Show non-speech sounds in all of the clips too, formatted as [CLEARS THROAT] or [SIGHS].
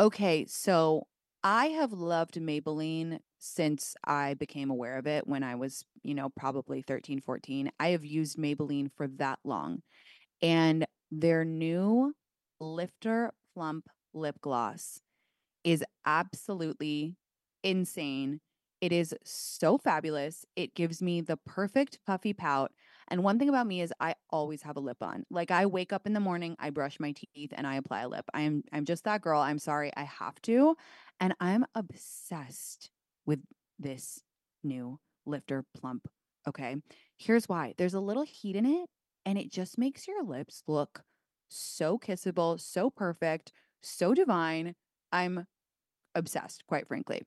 Okay, so I have loved Maybelline since I became aware of it when I was, you know, probably 13, 14. I have used Maybelline for that long. And their new Lifter Plump lip gloss is absolutely insane. It is so fabulous. It gives me the perfect puffy pout. And one thing about me is I always have a lip on. Like I wake up in the morning, I brush my teeth and I apply a lip. I'm I'm just that girl. I'm sorry, I have to. And I'm obsessed with this new lifter plump. Okay. Here's why. There's a little heat in it and it just makes your lips look so kissable, so perfect, so divine. I'm obsessed, quite frankly.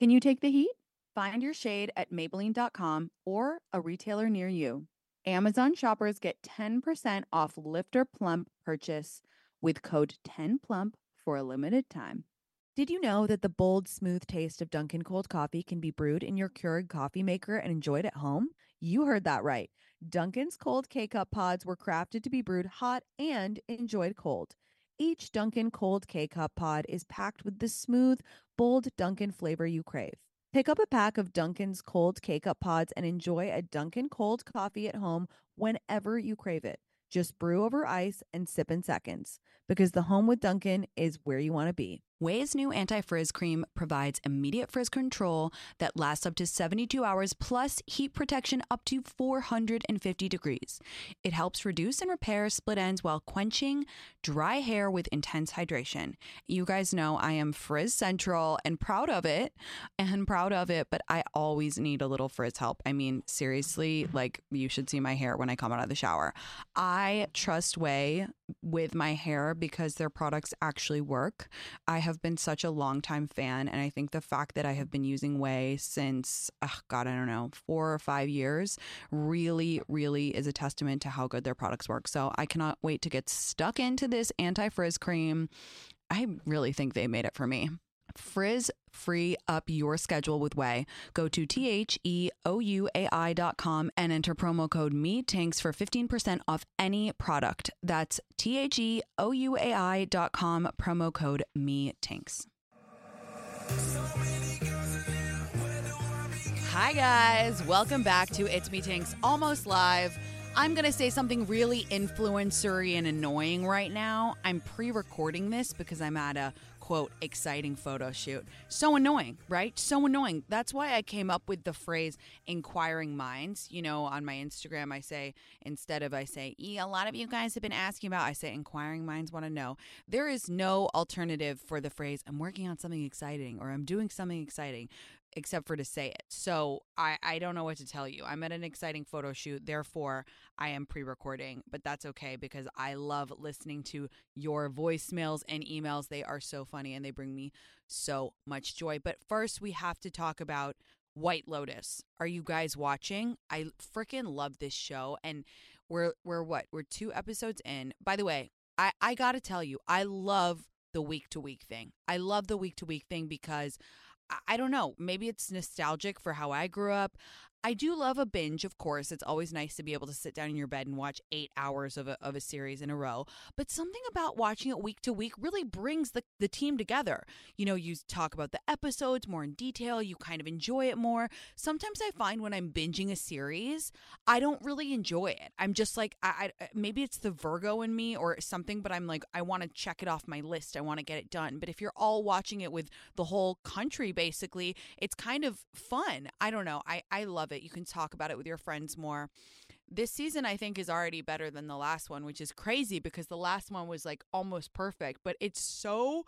Can you take the heat? Find your shade at Maybelline.com or a retailer near you. Amazon shoppers get 10% off Lifter Plump purchase with code 10PLUMP for a limited time. Did you know that the bold, smooth taste of Dunkin' cold coffee can be brewed in your Keurig coffee maker and enjoyed at home? You heard that right. Dunkin's cold K cup pods were crafted to be brewed hot and enjoyed cold. Each Dunkin' cold K cup pod is packed with the smooth, bold Dunkin' flavor you crave. Pick up a pack of Dunkin's cold K cup pods and enjoy a Dunkin' cold coffee at home whenever you crave it. Just brew over ice and sip in seconds because the home with Dunkin' is where you want to be. Ouai's new anti frizz cream provides immediate frizz control that lasts up to 72 hours plus heat protection up to 450 degrees. It helps reduce and repair split ends while quenching dry hair with intense hydration. You guys know I am frizz central and proud of it and proud of it, but I always need a little frizz help. I mean, seriously, like you should see my hair when I come out of the shower. I trust Ouai with my hair because their products actually work. I have been such a long time fan, and I think the fact that I have been using Ouai since, oh God, I don't know, four or five years really, really is a testament to how good their products work. So I cannot wait to get stuck into this anti frizz cream. I really think they made it for me. Frizz free up your schedule with Ouai. Go to T H E O U A I dot com and enter promo code Me Tinx for 15% off any product. That's T H E O U A I dot com, promo code Me Tinx. Hi, guys. Welcome back to It's Me Tinx Almost Live. I'm going to say something really influencery and annoying right now. I'm pre recording this because I'm at a quote exciting photo shoot. So annoying, right? So annoying. That's why I came up with the phrase inquiring minds. You know, on my Instagram, I say, instead of I say, e, a lot of you guys have been asking about, I say, inquiring minds want to know. There is no alternative for the phrase, I'm working on something exciting or I'm doing something exciting except for to say it. So I, I don't know what to tell you. I'm at an exciting photo shoot, therefore I am pre-recording, but that's okay because I love listening to your voicemails and emails. They are so funny and they bring me so much joy. But first we have to talk about White Lotus. Are you guys watching? I freaking love this show and we're we're what? We're two episodes in. By the way, I I got to tell you, I love the week to week thing. I love the week to week thing because I don't know. Maybe it's nostalgic for how I grew up. I do love a binge, of course. It's always nice to be able to sit down in your bed and watch eight hours of a, of a series in a row. But something about watching it week to week really brings the, the team together. You know, you talk about the episodes more in detail, you kind of enjoy it more. Sometimes I find when I'm binging a series, I don't really enjoy it. I'm just like, I, I maybe it's the Virgo in me or something, but I'm like, I want to check it off my list. I want to get it done. But if you're all watching it with the whole country, basically, it's kind of fun. I don't know. I, I love it. You can talk about it with your friends more. This season, I think, is already better than the last one, which is crazy because the last one was like almost perfect, but it's so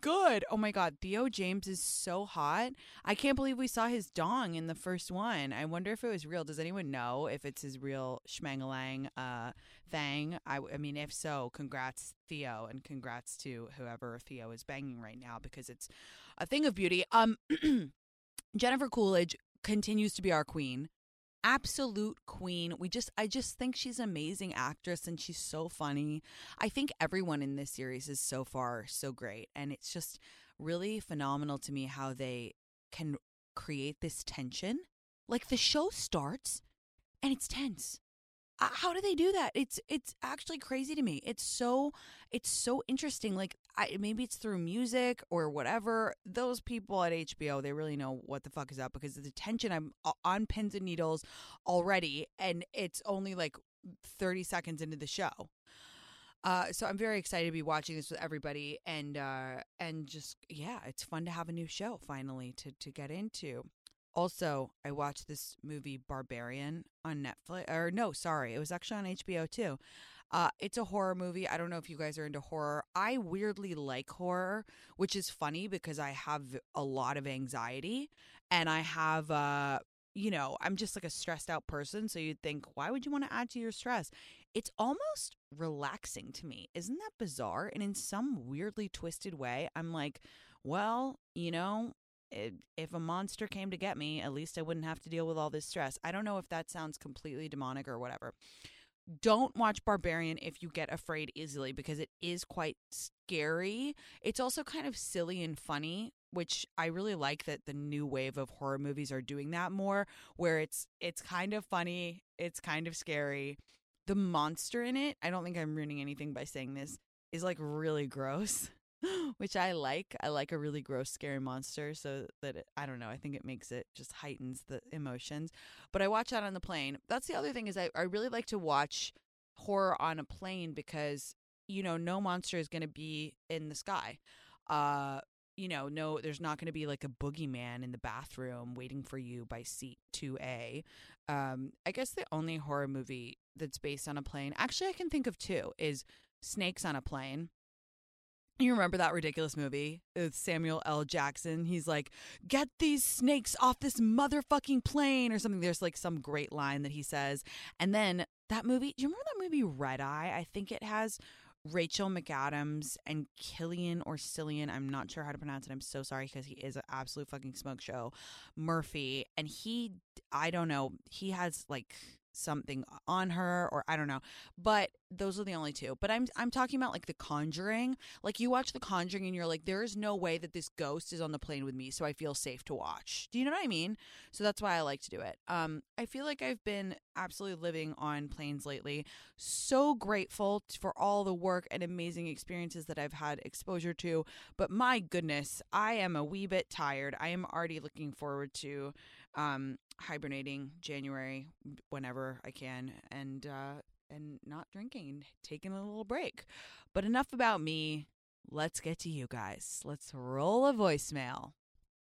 good. Oh my God. Theo James is so hot. I can't believe we saw his dong in the first one. I wonder if it was real. Does anyone know if it's his real schmangalang uh, thing? I, I mean, if so, congrats, Theo, and congrats to whoever Theo is banging right now because it's a thing of beauty. Um, [CLEARS THROAT] Jennifer Coolidge continues to be our queen. Absolute queen. We just I just think she's an amazing actress and she's so funny. I think everyone in this series is so far so great and it's just really phenomenal to me how they can create this tension. Like the show starts and it's tense. Uh, How do they do that? It's it's actually crazy to me. It's so it's so interesting. Like I, maybe it's through music or whatever. Those people at HBO, they really know what the fuck is up because the tension. I'm on pins and needles already, and it's only like 30 seconds into the show. Uh, so I'm very excited to be watching this with everybody, and uh, and just yeah, it's fun to have a new show finally to to get into. Also, I watched this movie Barbarian on Netflix. Or no, sorry, it was actually on HBO too. Uh, it's a horror movie. I don't know if you guys are into horror. I weirdly like horror, which is funny because I have a lot of anxiety and I have uh you know, I'm just like a stressed out person, so you'd think why would you want to add to your stress? It's almost relaxing to me. Isn't that bizarre? And in some weirdly twisted way, I'm like, well, you know, if, if a monster came to get me, at least I wouldn't have to deal with all this stress. I don't know if that sounds completely demonic or whatever. Don't watch Barbarian if you get afraid easily because it is quite scary. It's also kind of silly and funny, which I really like that the new wave of horror movies are doing that more where it's it's kind of funny, it's kind of scary. The monster in it, I don't think I'm ruining anything by saying this, is like really gross. [LAUGHS] [GASPS] which I like. I like a really gross, scary monster, so that it, I don't know. I think it makes it just heightens the emotions. But I watch that on the plane. That's the other thing is I, I really like to watch horror on a plane because you know no monster is going to be in the sky. Uh, you know, no, there's not going to be like a boogeyman in the bathroom waiting for you by seat 2A. Um, I guess the only horror movie that's based on a plane, actually, I can think of two, is Snakes on a Plane. You remember that ridiculous movie with Samuel L. Jackson? He's like, "Get these snakes off this motherfucking plane," or something. There's like some great line that he says, and then that movie. Do you remember that movie Red Eye? I think it has Rachel McAdams and Killian or Cillian. I'm not sure how to pronounce it. I'm so sorry because he is an absolute fucking smoke show. Murphy, and he, I don't know, he has like something on her or I don't know. But those are the only two. But I'm I'm talking about like The Conjuring. Like you watch The Conjuring and you're like there is no way that this ghost is on the plane with me, so I feel safe to watch. Do you know what I mean? So that's why I like to do it. Um I feel like I've been absolutely living on planes lately. So grateful for all the work and amazing experiences that I've had exposure to, but my goodness, I am a wee bit tired. I am already looking forward to um hibernating January whenever I can and uh and not drinking, taking a little break. But enough about me. Let's get to you guys. Let's roll a voicemail.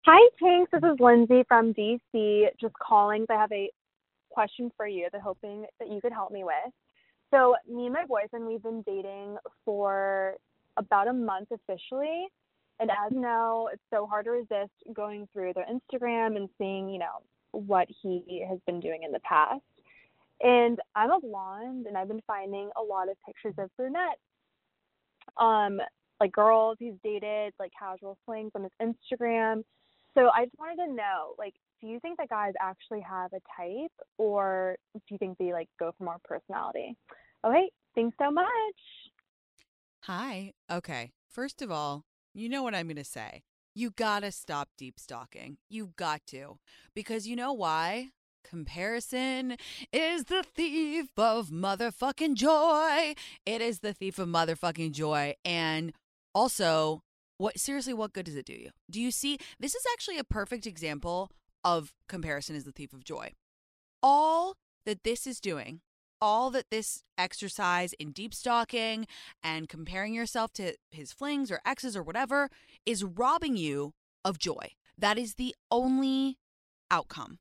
Hi, Tinx. This is Lindsay from DC. Just calling. I have a question for you that hoping that you could help me with. So, me and my boyfriend, we've been dating for about a month officially. And as you know, it's so hard to resist going through their Instagram and seeing, you know, what he has been doing in the past. And I'm a blonde, and I've been finding a lot of pictures of brunettes. Um, like girls he's dated, like casual flings on his Instagram. So I just wanted to know, like, do you think that guys actually have a type, or do you think they like go for more personality? Okay, thanks so much. Hi. Okay. First of all, you know what I'm going to say. You got to stop deep stalking. You've got to. Because you know why? Comparison is the thief of motherfucking joy. It is the thief of motherfucking joy. And also, what seriously, what good does it do you? Do you see? This is actually a perfect example of comparison is the thief of joy. All that this is doing, all that this exercise in deep stalking and comparing yourself to his flings or exes or whatever is robbing you of joy. That is the only outcome.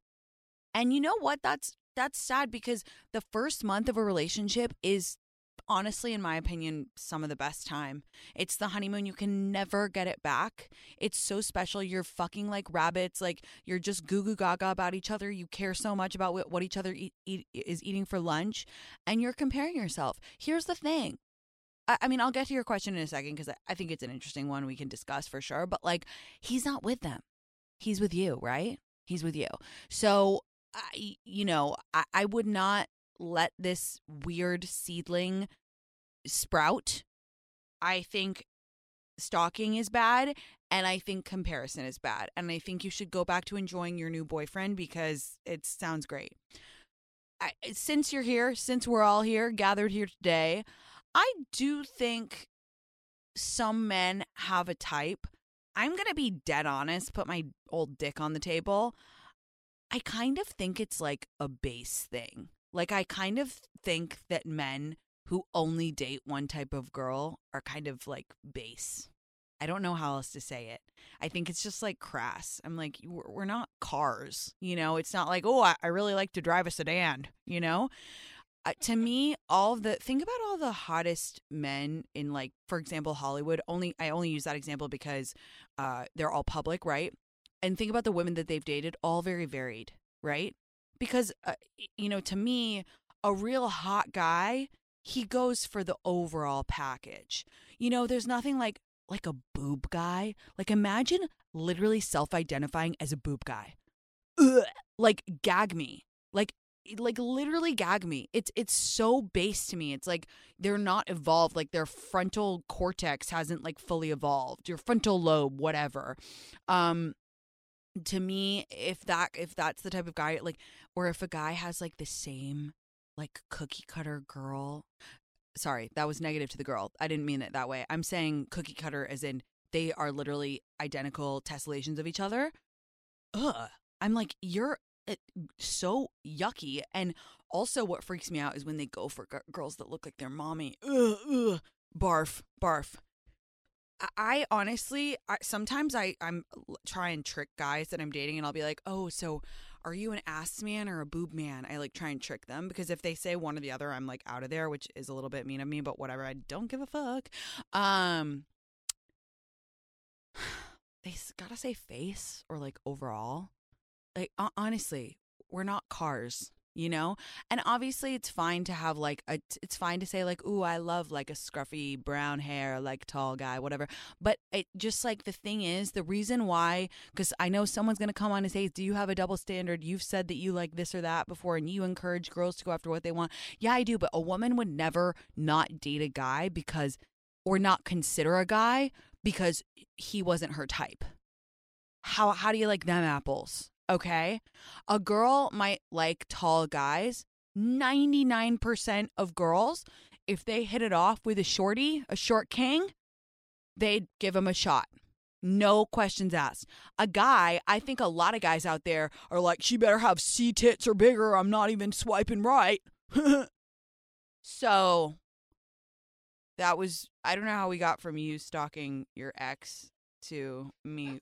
And you know what? That's that's sad because the first month of a relationship is honestly in my opinion some of the best time. It's the honeymoon you can never get it back. It's so special. You're fucking like rabbits. Like you're just goo goo gaga about each other. You care so much about what, what each other eat, eat, is eating for lunch and you're comparing yourself. Here's the thing. I, mean, I'll get to your question in a second because I, I think it's an interesting one we can discuss for sure. But like, he's not with them. He's with you, right? He's with you. So I, you know, I, I would not let this weird seedling sprout. I think stalking is bad and I think comparison is bad. And I think you should go back to enjoying your new boyfriend because it sounds great. I, since you're here, since we're all here, gathered here today, I do think some men have a type. I'm going to be dead honest, put my old dick on the table. I kind of think it's like a base thing. Like, I kind of think that men who only date one type of girl are kind of like base. I don't know how else to say it. I think it's just like crass. I'm like, we're not cars, you know? It's not like, oh, I really like to drive a sedan, you know? Uh, to me, all the think about all the hottest men in like, for example, Hollywood. Only I only use that example because uh, they're all public, right? And think about the women that they've dated, all very varied, right? Because uh, you know, to me, a real hot guy, he goes for the overall package. You know, there's nothing like like a boob guy. Like imagine literally self-identifying as a boob guy. Ugh, like gag me. Like like literally gag me. It's it's so base to me. It's like they're not evolved. Like their frontal cortex hasn't like fully evolved. Your frontal lobe, whatever. Um to me, if that if that's the type of guy like or if a guy has like the same like cookie cutter girl sorry, that was negative to the girl. I didn't mean it that way. I'm saying cookie cutter as in they are literally identical tessellations of each other. Ugh. I'm like, you're uh, so yucky. And also, what freaks me out is when they go for g- girls that look like their mommy. Ugh, ugh. Barf, barf. I, I honestly, I, sometimes I I'm try and trick guys that I'm dating, and I'll be like, oh, so are you an ass man or a boob man? I like try and trick them because if they say one or the other, I'm like out of there, which is a little bit mean of me, but whatever. I don't give a fuck. Um, [SIGHS] they gotta say face or like overall. Like honestly, we're not cars you know? And obviously it's fine to have like a it's fine to say like ooh i love like a scruffy brown hair like tall guy whatever. But it just like the thing is the reason why because i know someone's going to come on and say do you have a double standard? You've said that you like this or that before and you encourage girls to go after what they want. Yeah i do but a woman would never not date a guy because or not consider a guy because he wasn't her type. How how do you like them apples Okay. A girl might like tall guys. 99% of girls, if they hit it off with a shorty, a short king, they'd give him a shot. No questions asked. A guy, I think a lot of guys out there are like, she better have C tits or bigger. I'm not even swiping right. [LAUGHS] so that was, I don't know how we got from you stalking your ex to me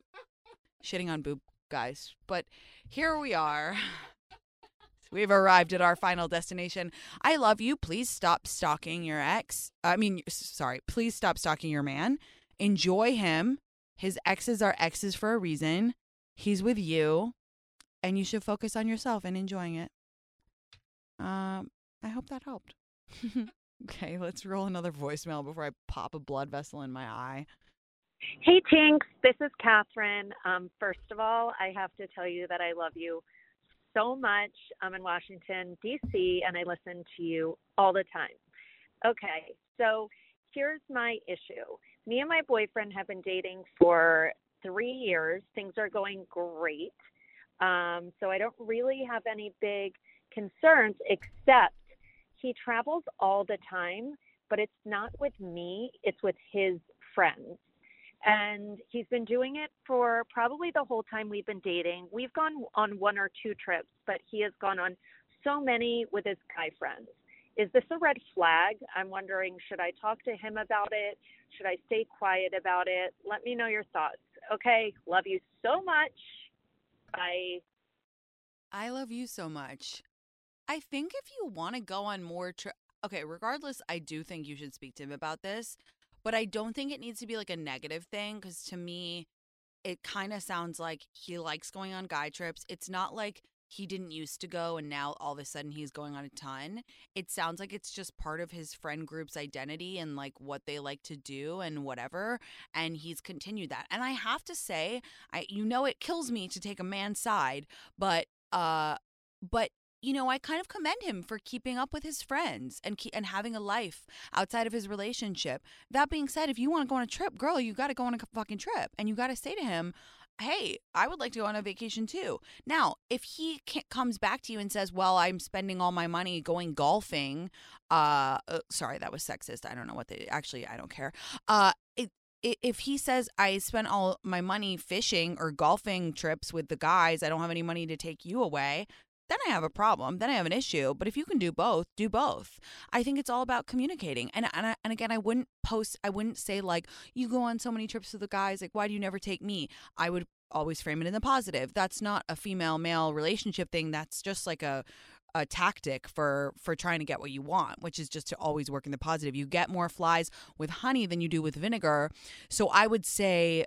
shitting on boob guys. But here we are. [LAUGHS] We've arrived at our final destination. I love you. Please stop stalking your ex. I mean, sorry. Please stop stalking your man. Enjoy him. His exes are exes for a reason. He's with you, and you should focus on yourself and enjoying it. Um, I hope that helped. [LAUGHS] okay, let's roll another voicemail before I pop a blood vessel in my eye. Hey, Tinx. This is Catherine. Um, first of all, I have to tell you that I love you so much. I'm in Washington, D.C., and I listen to you all the time. Okay, so here's my issue. Me and my boyfriend have been dating for three years. Things are going great. Um, so I don't really have any big concerns, except he travels all the time, but it's not with me, it's with his friends and he's been doing it for probably the whole time we've been dating. We've gone on one or two trips, but he has gone on so many with his guy friends. Is this a red flag? I'm wondering, should I talk to him about it? Should I stay quiet about it? Let me know your thoughts. Okay, love you so much. Bye. I love you so much. I think if you want to go on more trips, okay, regardless, I do think you should speak to him about this but I don't think it needs to be like a negative thing because to me, it kind of sounds like he likes going on guy trips. It's not like he didn't used to go and now all of a sudden he's going on a ton. It sounds like it's just part of his friend group's identity and like what they like to do and whatever and he's continued that. And I have to say, I you know it kills me to take a man's side, but uh but you know, I kind of commend him for keeping up with his friends and ke- and having a life outside of his relationship. That being said, if you want to go on a trip, girl, you got to go on a fucking trip, and you got to say to him, "Hey, I would like to go on a vacation too." Now, if he comes back to you and says, "Well, I'm spending all my money going golfing," uh, uh sorry, that was sexist. I don't know what they actually. I don't care. Uh, it, if he says I spent all my money fishing or golfing trips with the guys, I don't have any money to take you away then I have a problem. Then I have an issue. But if you can do both, do both. I think it's all about communicating. And and, I, and again, I wouldn't post. I wouldn't say like you go on so many trips with the guys. Like why do you never take me? I would always frame it in the positive. That's not a female male relationship thing. That's just like a a tactic for for trying to get what you want which is just to always work in the positive you get more flies with honey than you do with vinegar so i would say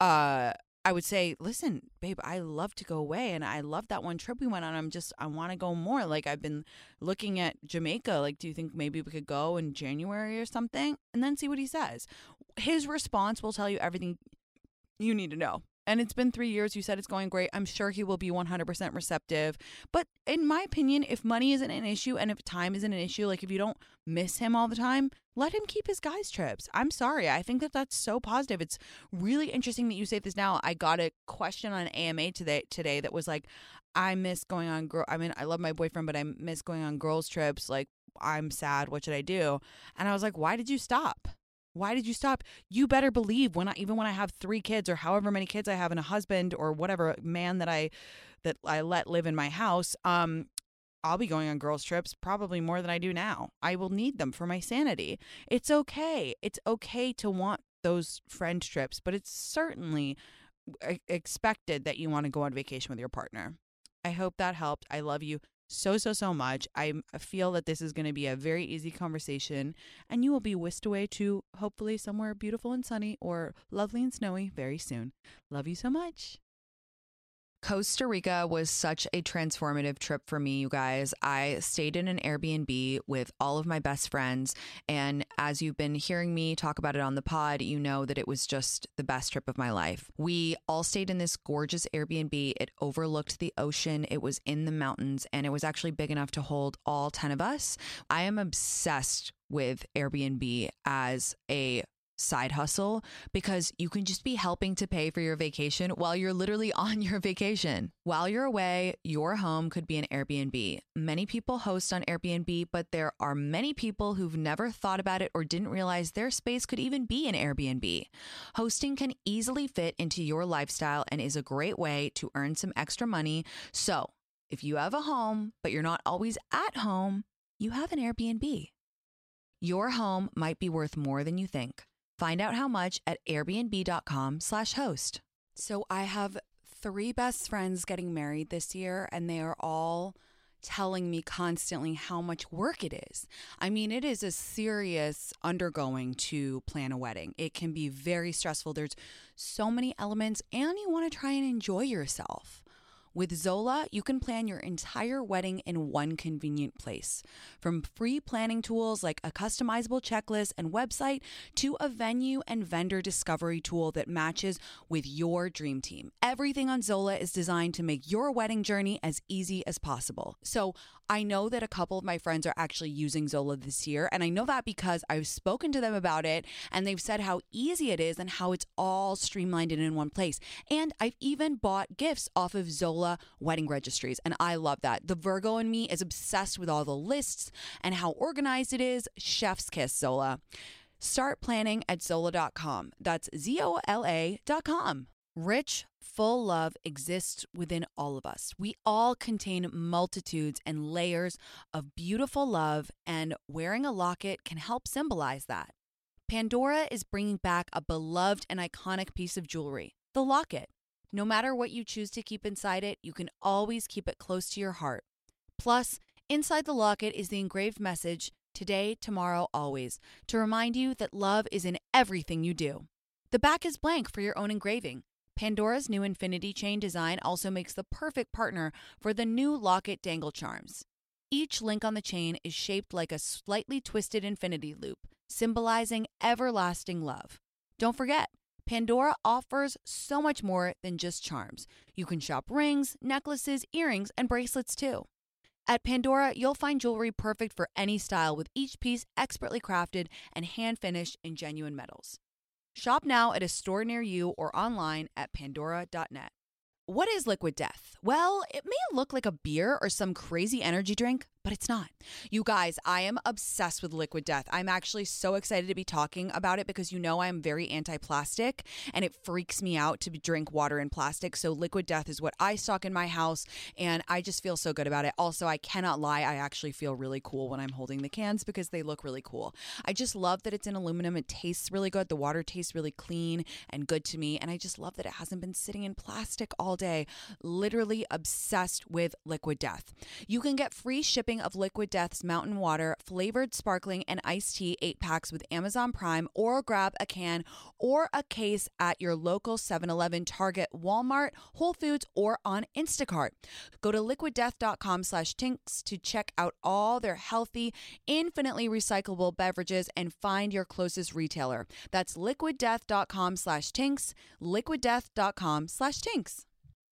uh I would say, listen, babe, I love to go away and I love that one trip we went on. I'm just, I want to go more. Like, I've been looking at Jamaica. Like, do you think maybe we could go in January or something? And then see what he says. His response will tell you everything you need to know. And it's been three years. You said it's going great. I'm sure he will be 100% receptive. But in my opinion, if money isn't an issue and if time isn't an issue, like if you don't miss him all the time, let him keep his guys' trips. I'm sorry. I think that that's so positive. It's really interesting that you say this now. I got a question on AMA today today that was like, I miss going on girl. I mean, I love my boyfriend, but I miss going on girls' trips. Like, I'm sad. What should I do? And I was like, why did you stop? Why did you stop? You better believe when I even when I have 3 kids or however many kids I have and a husband or whatever man that I that I let live in my house, um I'll be going on girls trips probably more than I do now. I will need them for my sanity. It's okay. It's okay to want those friend trips, but it's certainly expected that you want to go on vacation with your partner. I hope that helped. I love you so, so, so much. I feel that this is going to be a very easy conversation, and you will be whisked away to hopefully somewhere beautiful and sunny or lovely and snowy very soon. Love you so much. Costa Rica was such a transformative trip for me, you guys. I stayed in an Airbnb with all of my best friends. And as you've been hearing me talk about it on the pod, you know that it was just the best trip of my life. We all stayed in this gorgeous Airbnb. It overlooked the ocean, it was in the mountains, and it was actually big enough to hold all 10 of us. I am obsessed with Airbnb as a side hustle because you can just be helping to pay for your vacation while you're literally [LAUGHS] on your vacation. While you're away, your home could be an Airbnb. Many people host on Airbnb, but there are many people who've never thought about it or didn't realize their space could even be an Airbnb. Hosting can easily fit into your lifestyle and is a great way to earn some extra money. So, if you have a home, but you're not always at home, you have an Airbnb. Your home might be worth more than you think. Find out how much at airbnb.com/slash host. So I have three best friends getting married this year, and they are all telling me constantly how much work it is. I mean, it is a serious undergoing to plan a wedding. It can be very stressful. There's so many elements, and you want to try and enjoy yourself. With Zola, you can plan your entire wedding in one convenient place. From free planning tools like a customizable checklist and website to a venue and vendor discovery tool that matches with your dream team. Everything on Zola is designed to make your wedding journey as easy as possible. So, I know that a couple of my friends are actually using Zola this year, and I know that because I've spoken to them about it and they've said how easy it is and how it's all streamlined and in one place. And I've even bought gifts off of Zola wedding registries, and I love that. The Virgo in me is obsessed with all the lists and how organized it is. Chef's kiss, Zola. Start planning at Zola.com. That's Z O L A.com. Rich, full love exists within all of us. We all contain multitudes and layers of beautiful love, and wearing a locket can help symbolize that. Pandora is bringing back a beloved and iconic piece of jewelry, the locket. No matter what you choose to keep inside it, you can always keep it close to your heart. Plus, inside the locket is the engraved message today, tomorrow, always to remind you that love is in everything you do. The back is blank for your own engraving. Pandora's new infinity chain design also makes the perfect partner for the new locket dangle charms. Each link on the chain is shaped like a slightly twisted infinity loop, symbolizing everlasting love. Don't forget, Pandora offers so much more than just charms. You can shop rings, necklaces, earrings, and bracelets too. At Pandora, you'll find jewelry perfect for any style with each piece expertly crafted and hand finished in genuine metals. Shop now at a store near you or online at pandora.net. What is liquid death? Well, it may look like a beer or some crazy energy drink, but it's not. You guys, I am obsessed with liquid death. I'm actually so excited to be talking about it because you know I'm very anti plastic and it freaks me out to drink water in plastic. So, liquid death is what I stock in my house and I just feel so good about it. Also, I cannot lie, I actually feel really cool when I'm holding the cans because they look really cool. I just love that it's in aluminum. It tastes really good. The water tastes really clean and good to me. And I just love that it hasn't been sitting in plastic all day. Literally obsessed with liquid death. You can get free shipping of Liquid Death's Mountain Water, flavored sparkling and iced tea 8 packs with Amazon Prime, or grab a can or a case at your local 7 Eleven, Target, Walmart, Whole Foods, or on Instacart. Go to liquiddeath.com slash tinx to check out all their healthy, infinitely recyclable beverages and find your closest retailer. That's liquiddeath.com slash tinx, liquiddeath.com slash tinx.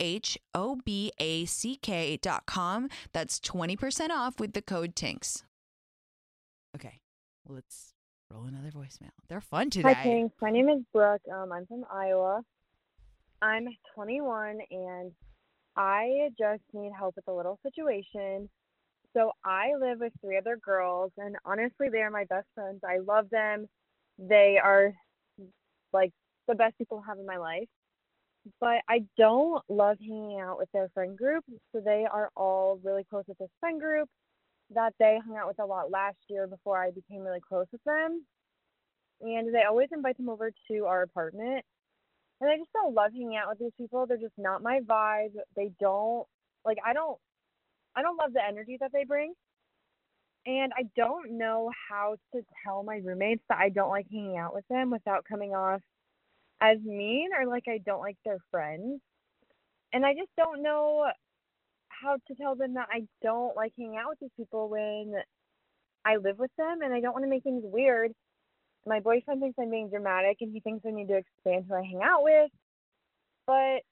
H O B A C K dot com. That's 20% off with the code TINX. Okay, let's roll another voicemail. They're fun today. Hi, Tinx. My name is Brooke. Um, I'm from Iowa. I'm 21 and I just need help with a little situation. So I live with three other girls, and honestly, they are my best friends. I love them. They are like the best people I have in my life but I don't love hanging out with their friend group. So they are all really close with this friend group that they hung out with a lot last year before I became really close with them. And they always invite them over to our apartment. And I just don't love hanging out with these people. They're just not my vibe. They don't like I don't I don't love the energy that they bring. And I don't know how to tell my roommates that I don't like hanging out with them without coming off as mean or like I don't like their friends. And I just don't know how to tell them that I don't like hanging out with these people when I live with them and I don't want to make things weird. My boyfriend thinks I'm being dramatic and he thinks I need to expand who I hang out with. But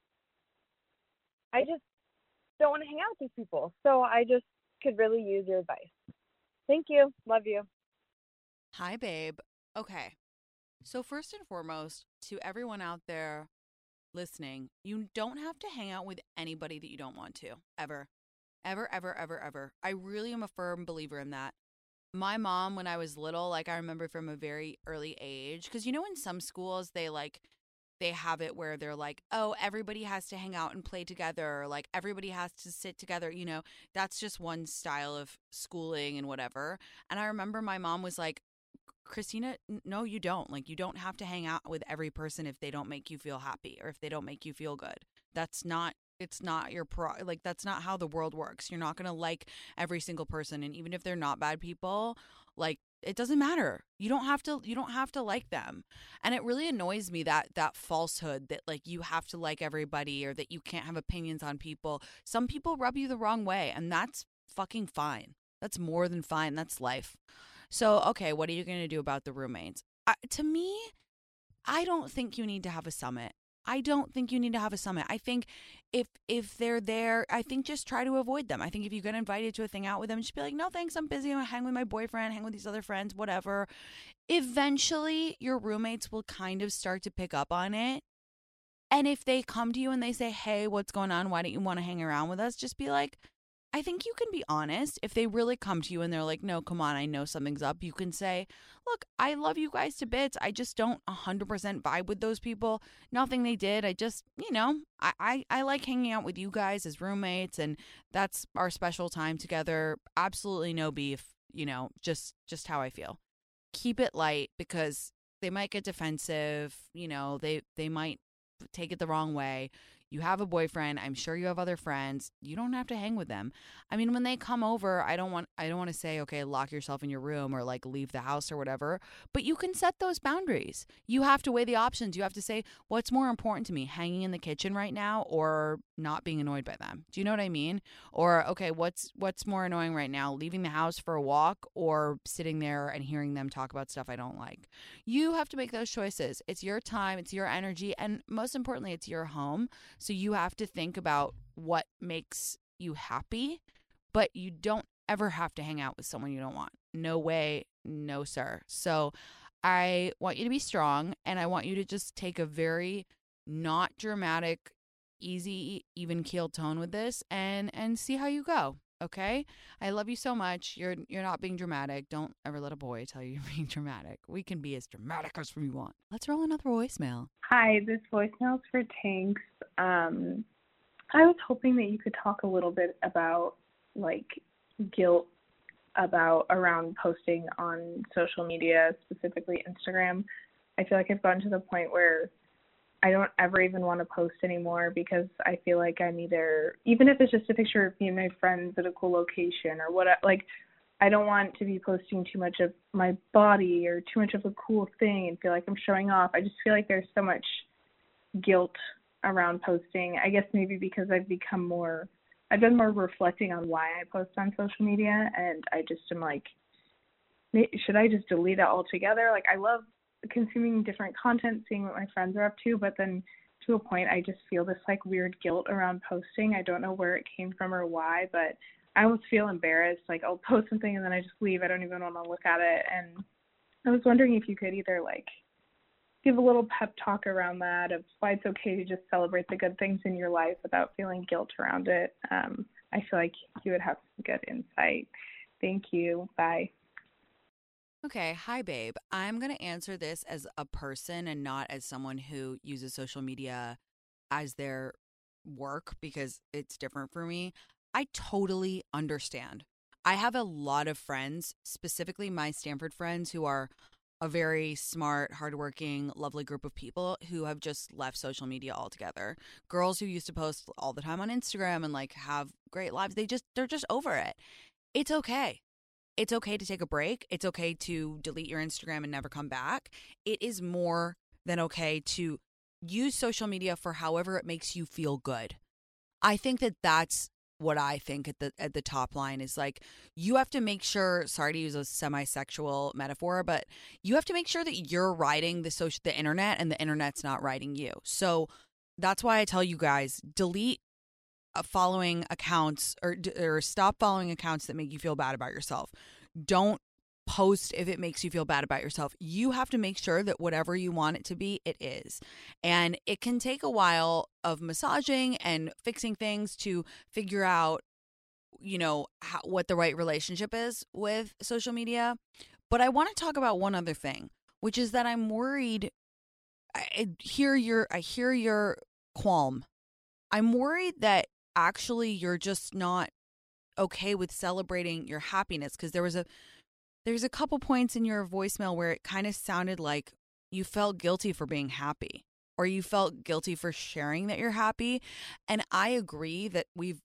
I just don't want to hang out with these people. So I just could really use your advice. Thank you. Love you. Hi, babe. Okay. So, first and foremost, to everyone out there listening, you don't have to hang out with anybody that you don't want to, ever. Ever, ever, ever, ever. I really am a firm believer in that. My mom, when I was little, like I remember from a very early age, because you know, in some schools, they like, they have it where they're like, oh, everybody has to hang out and play together, like everybody has to sit together. You know, that's just one style of schooling and whatever. And I remember my mom was like, Christina, no, you don't. Like, you don't have to hang out with every person if they don't make you feel happy or if they don't make you feel good. That's not, it's not your pro, like, that's not how the world works. You're not going to like every single person. And even if they're not bad people, like, it doesn't matter. You don't have to, you don't have to like them. And it really annoys me that, that falsehood that, like, you have to like everybody or that you can't have opinions on people. Some people rub you the wrong way, and that's fucking fine. That's more than fine. That's life. So, okay, what are you going to do about the roommates? Uh, to me, I don't think you need to have a summit. I don't think you need to have a summit. I think if if they're there, I think just try to avoid them. I think if you get invited to a thing out with them, just be like, "No, thanks, I'm busy. I'm hang with my boyfriend, hang with these other friends, whatever." Eventually, your roommates will kind of start to pick up on it. And if they come to you and they say, "Hey, what's going on? Why don't you want to hang around with us?" just be like, I think you can be honest. If they really come to you and they're like, no, come on, I know something's up, you can say, look, I love you guys to bits. I just don't 100% vibe with those people. Nothing they did. I just, you know, I, I, I like hanging out with you guys as roommates, and that's our special time together. Absolutely no beef, you know, just just how I feel. Keep it light because they might get defensive, you know, they they might take it the wrong way. You have a boyfriend. I'm sure you have other friends. You don't have to hang with them. I mean, when they come over, I don't want I don't want to say, "Okay, lock yourself in your room or like leave the house or whatever." But you can set those boundaries. You have to weigh the options. You have to say, "What's more important to me, hanging in the kitchen right now or not being annoyed by them?" Do you know what I mean? Or, "Okay, what's what's more annoying right now, leaving the house for a walk or sitting there and hearing them talk about stuff I don't like?" You have to make those choices. It's your time, it's your energy, and most importantly, it's your home. So you have to think about what makes you happy, but you don't ever have to hang out with someone you don't want. No way, no sir. So I want you to be strong and I want you to just take a very not dramatic, easy, even keeled tone with this and and see how you go. Okay? I love you so much. You're you're not being dramatic. Don't ever let a boy tell you [LAUGHS] you're being dramatic. We can be as dramatic as we want. Let's roll another voicemail. Hi, this voicemail's for Tinx. Um, I was hoping that you could talk a little bit about like guilt about around posting on social media, specifically Instagram. I feel like I've gotten to the point where I don't ever even want to post anymore because I feel like I'm either even if it's just a picture of me and my friends at a cool location or what like I don't want to be posting too much of my body or too much of a cool thing and feel like I'm showing off. I just feel like there's so much guilt around posting. I guess maybe because I've become more I've been more reflecting on why I post on social media and I just am like should I just delete it altogether? Like I love consuming different content, seeing what my friends are up to, but then to a point I just feel this like weird guilt around posting. I don't know where it came from or why, but I almost feel embarrassed. Like I'll post something and then I just leave. I don't even want to look at it. And I was wondering if you could either like give a little pep talk around that of why it's okay to just celebrate the good things in your life without feeling guilt around it. Um, I feel like you would have some good insight. Thank you. Bye. Okay, hi babe. I'm going to answer this as a person and not as someone who uses social media as their work because it's different for me. I totally understand. I have a lot of friends, specifically my Stanford friends, who are a very smart, hardworking, lovely group of people who have just left social media altogether. Girls who used to post all the time on Instagram and like have great lives, they just they're just over it. It's okay it's okay to take a break. It's okay to delete your Instagram and never come back. It is more than okay to use social media for however it makes you feel good. I think that that's what I think at the at the top line is like you have to make sure sorry to use a semi-sexual metaphor but you have to make sure that you're riding the social the internet and the internet's not riding you. So that's why I tell you guys delete Uh, following accounts or or stop following accounts that make you feel bad about yourself. Don't post if it makes you feel bad about yourself. You have to make sure that whatever you want it to be, it is. And it can take a while of massaging and fixing things to figure out you know how, what the right relationship is with social media. But I want to talk about one other thing, which is that I'm worried I hear your I hear your qualm. I'm worried that actually you're just not okay with celebrating your happiness because there was a there's a couple points in your voicemail where it kind of sounded like you felt guilty for being happy or you felt guilty for sharing that you're happy and I agree that we've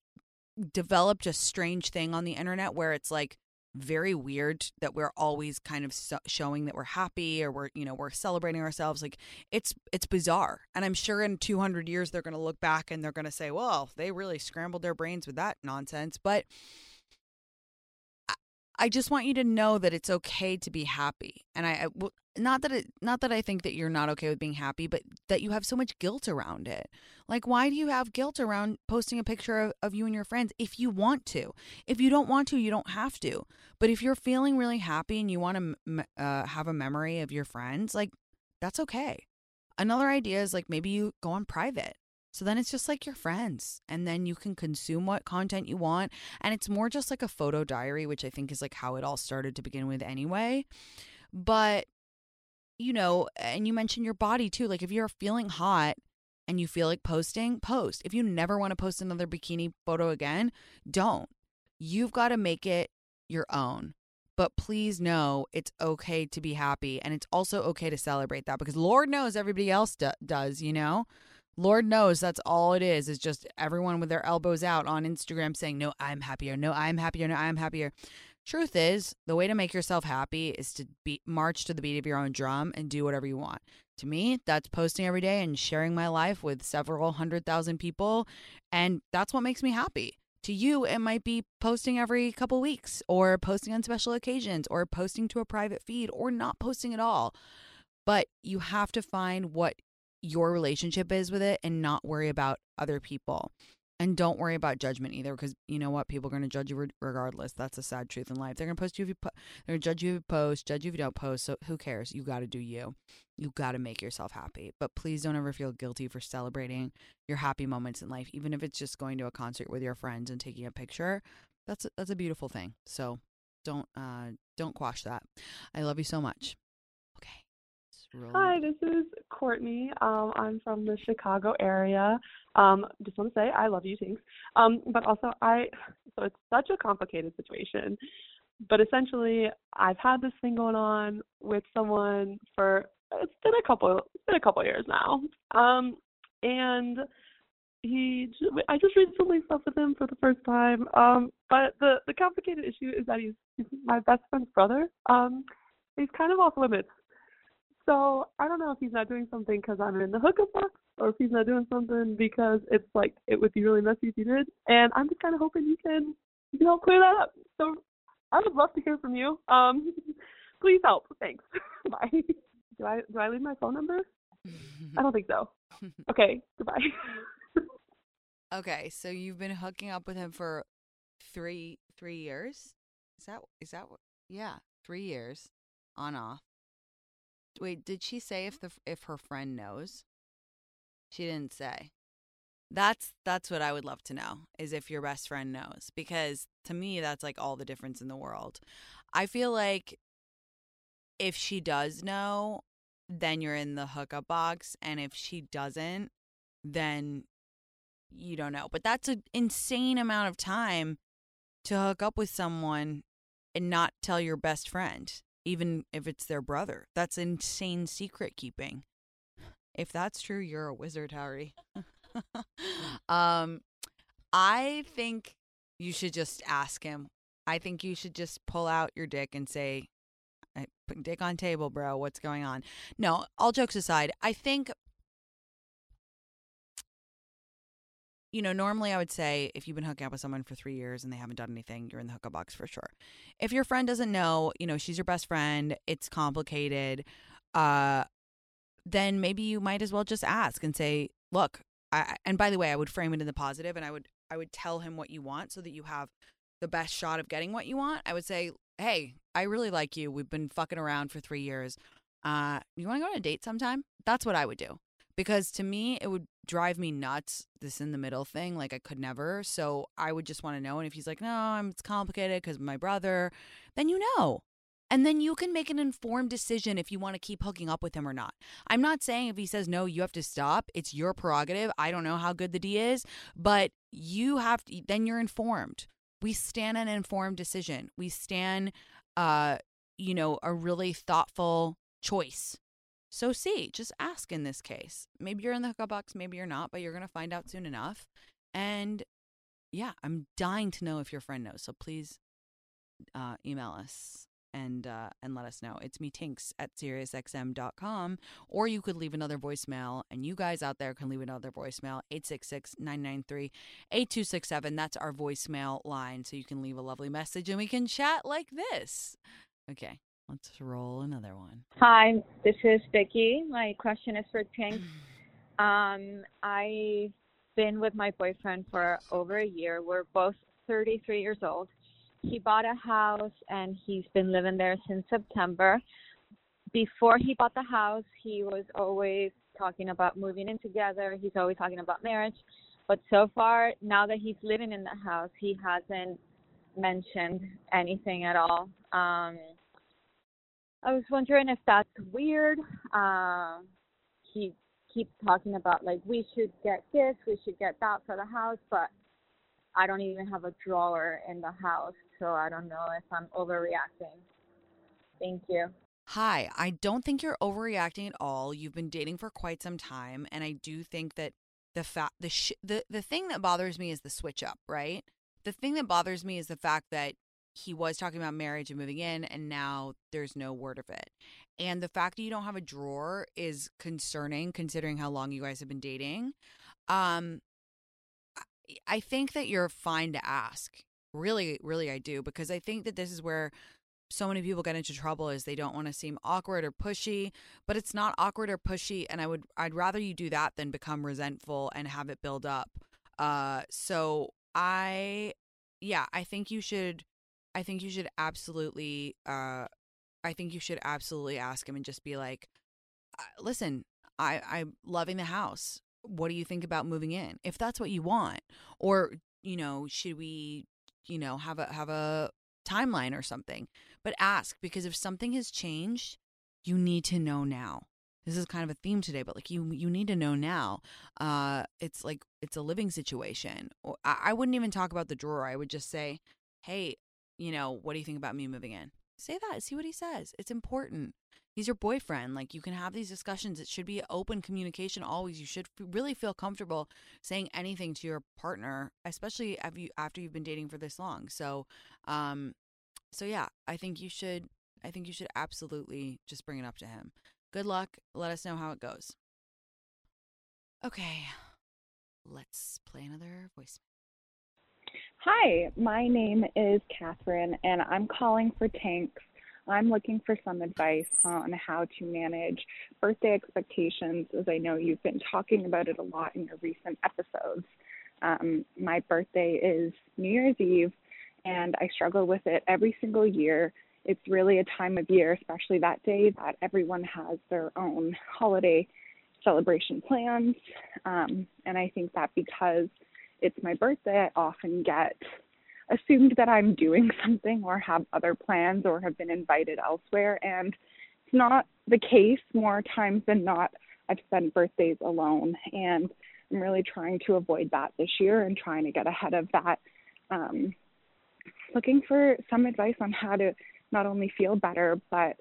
developed a strange thing on the internet where it's like very weird that we're always kind of so- showing that we're happy or we're you know we're celebrating ourselves. Like it's it's bizarre. And i'm sure in 200 years they're going to look back and they're going to say well they really scrambled their brains with that nonsense. But I just want you to know that it's okay to be happy. And I, I not that it not that I think that you're not okay with being happy, but that you have so much guilt around it. Like why do you have guilt around posting a picture of, of you and your friends if you want to? If you don't want to, you don't have to. But if you're feeling really happy and you want to uh, have a memory of your friends, like that's okay. Another idea is like maybe you go on private. So then it's just like your friends. And then you can consume what content you want. And it's more just like a photo diary, which I think is like how it all started to begin with anyway. But, you know, and you mentioned your body too. Like if you're feeling hot and you feel like posting, post. If you never want to post another bikini photo again, don't. You've got to make it your own. But please know it's okay to be happy. And it's also okay to celebrate that because Lord knows everybody else do- does, you know? Lord knows that's all it is, is just everyone with their elbows out on Instagram saying, No, I'm happier. No, I'm happier. No, I'm happier. Truth is, the way to make yourself happy is to be march to the beat of your own drum and do whatever you want. To me, that's posting every day and sharing my life with several hundred thousand people. And that's what makes me happy. To you, it might be posting every couple weeks or posting on special occasions or posting to a private feed or not posting at all. But you have to find what your relationship is with it and not worry about other people. And don't worry about judgment either, because you know what? People are going to judge you regardless. That's a sad truth in life. They're going to post you if you po- they're going to judge you if you post, judge you if you don't post. So who cares? You got to do you. You got to make yourself happy. But please don't ever feel guilty for celebrating your happy moments in life, even if it's just going to a concert with your friends and taking a picture. That's a, that's a beautiful thing. So don't uh don't quash that. I love you so much. Hi, this is Courtney. Um, I'm from the Chicago area. Um, just want to say I love you, Tinx. Um, but also I, so it's such a complicated situation. But essentially, I've had this thing going on with someone for it's been a couple, it's been a couple years now. Um, and he, I just recently slept with him for the first time. Um, but the the complicated issue is that he's, he's my best friend's brother. Um, he's kind of off limits so I don't know if he's not doing something because I'm in the hookup box, or if he's not doing something because it's like it would be really messy if he did. And I'm just kind of hoping you can you can help clear that up. So I would love to hear from you. Um, [LAUGHS] please help. Thanks. [LAUGHS] Bye. Do I do I leave my phone number? I don't think so. [LAUGHS] Okay. Goodbye. okay, so you've been hooking up with him for three three years. Is that is that? Yeah, three years on off. Wait, did she say if the if her friend knows? She didn't say. That's that's what I would love to know is if your best friend knows because to me that's like all the difference in the world. I feel like if she does know, then you're in the hookup box and if she doesn't, then you don't know. But that's an insane amount of time to hook up with someone and not tell your best friend even if it's their brother. That's insane secret keeping. If that's true, you're a wizard, Harry. [LAUGHS] um, I think you should just ask him. I think you should just pull out your dick and say, "Dick on table, bro. What's going on?" No, all jokes aside, I think you know, normally I would say if you've been hooking up with someone for three years and they haven't done anything, you're in the hookup box for sure. If your friend doesn't know, you know, she's your best friend, it's complicated, uh, then maybe you might as well just ask and say, look, I, and by the way, I would frame it in the positive and I would, I would tell him what you want so that you have the best shot of getting what you want. I would say, hey, I really like you. We've been fucking around for three years. Uh, you want to go on a date sometime? That's what I would do because to me it would drive me nuts this in the middle thing like i could never so i would just want to know and if he's like no i'm it's complicated because my brother then you know and then you can make an informed decision if you want to keep hooking up with him or not. I'm not saying if he says no, you have to stop. It's your prerogative. I don't know how good the D is, but you have to, then you're informed. We stand an informed decision. We stand, uh, you know, a really thoughtful choice so see, just ask in this case. Maybe you're in the hookup box, maybe you're not, but you're going to find out soon enough. And yeah, I'm dying to know if your friend knows. So please uh, email us and uh, and let us know. It's me tinx at SiriusXM.com. Or you could leave another voicemail, and you guys out there can leave another voicemail, 866-993-8267. That's our voicemail line. So you can leave a lovely message and we can chat like this. Okay. Let's roll another one. Hi, this is Vicky. My question is for Tink. [SIGHS] Um, I've been with my boyfriend for over a year. We're both 33 years old. He bought a house and he's been living there since September. Before he bought the house, he was always talking about moving in together. He's always talking about marriage. But so far, now that he's living in the house, he hasn't mentioned anything at all. Um, I was wondering if that's weird. Uh, he keeps talking about like we should get this, we should get that for the house, but I don't even have a drawer in the house, so I don't know if I'm overreacting. Thank you. Hi, I don't think you're overreacting at all. You've been dating for quite some time, and I do think that the fact the sh- the the thing that bothers me is the switch up, right? The thing that bothers me is the fact that he was talking about marriage and moving in, and now there's no word of it. And the fact that you don't have a drawer is concerning, considering how long you guys have been dating. Um, I think that you're fine to ask. Really, really, I do because I think that this is where so many people get into trouble is they don't want to seem awkward or pushy but it's not awkward or pushy and i would i'd rather you do that than become resentful and have it build up uh so i yeah i think you should i think you should absolutely uh i think you should absolutely ask him and just be like listen i i'm loving the house what do you think about moving in if that's what you want or you know should we you know have a have a timeline or something but ask because if something has changed, you need to know now. This is kind of a theme today, but like you you need to know now. Uh it's like it's a living situation. I, I wouldn't even talk about the drawer. I would just say, "Hey, you know, what do you think about me moving in?" Say that, see what he says. It's important. He's your boyfriend. Like you can have these discussions. It should be open communication always. You should really feel comfortable saying anything to your partner, especially after you after you've been dating for this long. So, um, so yeah, I think you should I think you should absolutely just bring it up to him. Good luck. Let us know how it goes. Okay. Let's play another voice. Hi, my name is Catherine and I'm calling for Tinx. I'm looking for some advice on how to manage birthday expectations, as I know you've been talking about it a lot in your recent episodes. Um, my birthday is New Year's Eve, and I struggle with it every single year. It's really a time of year, especially that day, that everyone has their own holiday celebration plans. Um, and I think that because it's my birthday, I often get assumed that I'm doing [LAUGHS] something or have other plans or have been invited elsewhere. And it's not the case. More times than not, I've spent birthdays alone. And I'm really trying to avoid that this year and trying to get ahead of that um, looking for some advice on how to not only feel better but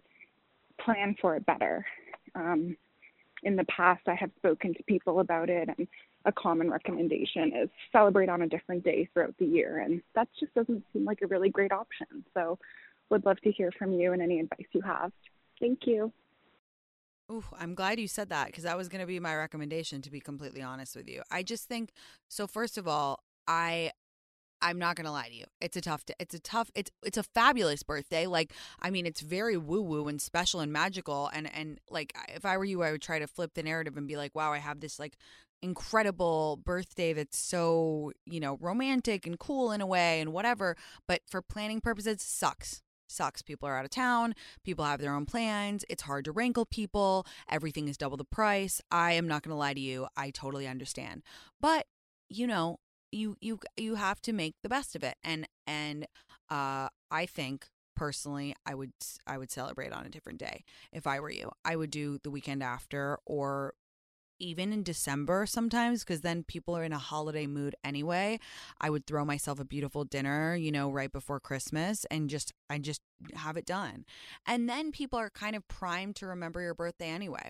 plan for it better. Um, in the past, I have spoken to people about it, and a common recommendation is celebrate on a different day throughout the year, and that just doesn't seem like a really great option. So, would love to hear from you and any advice you have. Thank you. Ooh, I'm glad you said that because that was going to be my recommendation, to be completely honest with you. I just think so. First of all, I I'm not gonna lie to you. It's a tough. It's a tough. It's it's a fabulous birthday. Like I mean, it's very woo woo and special and magical. And and like if I were you, I would try to flip the narrative and be like, wow, I have this like incredible birthday that's so you know romantic and cool in a way and whatever. But for planning purposes, sucks sucks. People are out of town. People have their own plans. It's hard to wrangle people. Everything is double the price. I am not going to lie to you. I totally understand. But, you know, you you you have to make the best of it and and uh i think personally i would i would celebrate on a different day if i were you i would do the weekend after or even in December sometimes because then people are in a holiday mood anyway. I would throw myself a beautiful dinner, you know, right before Christmas and just I just have it done. And then people are kind of primed to remember your birthday anyway.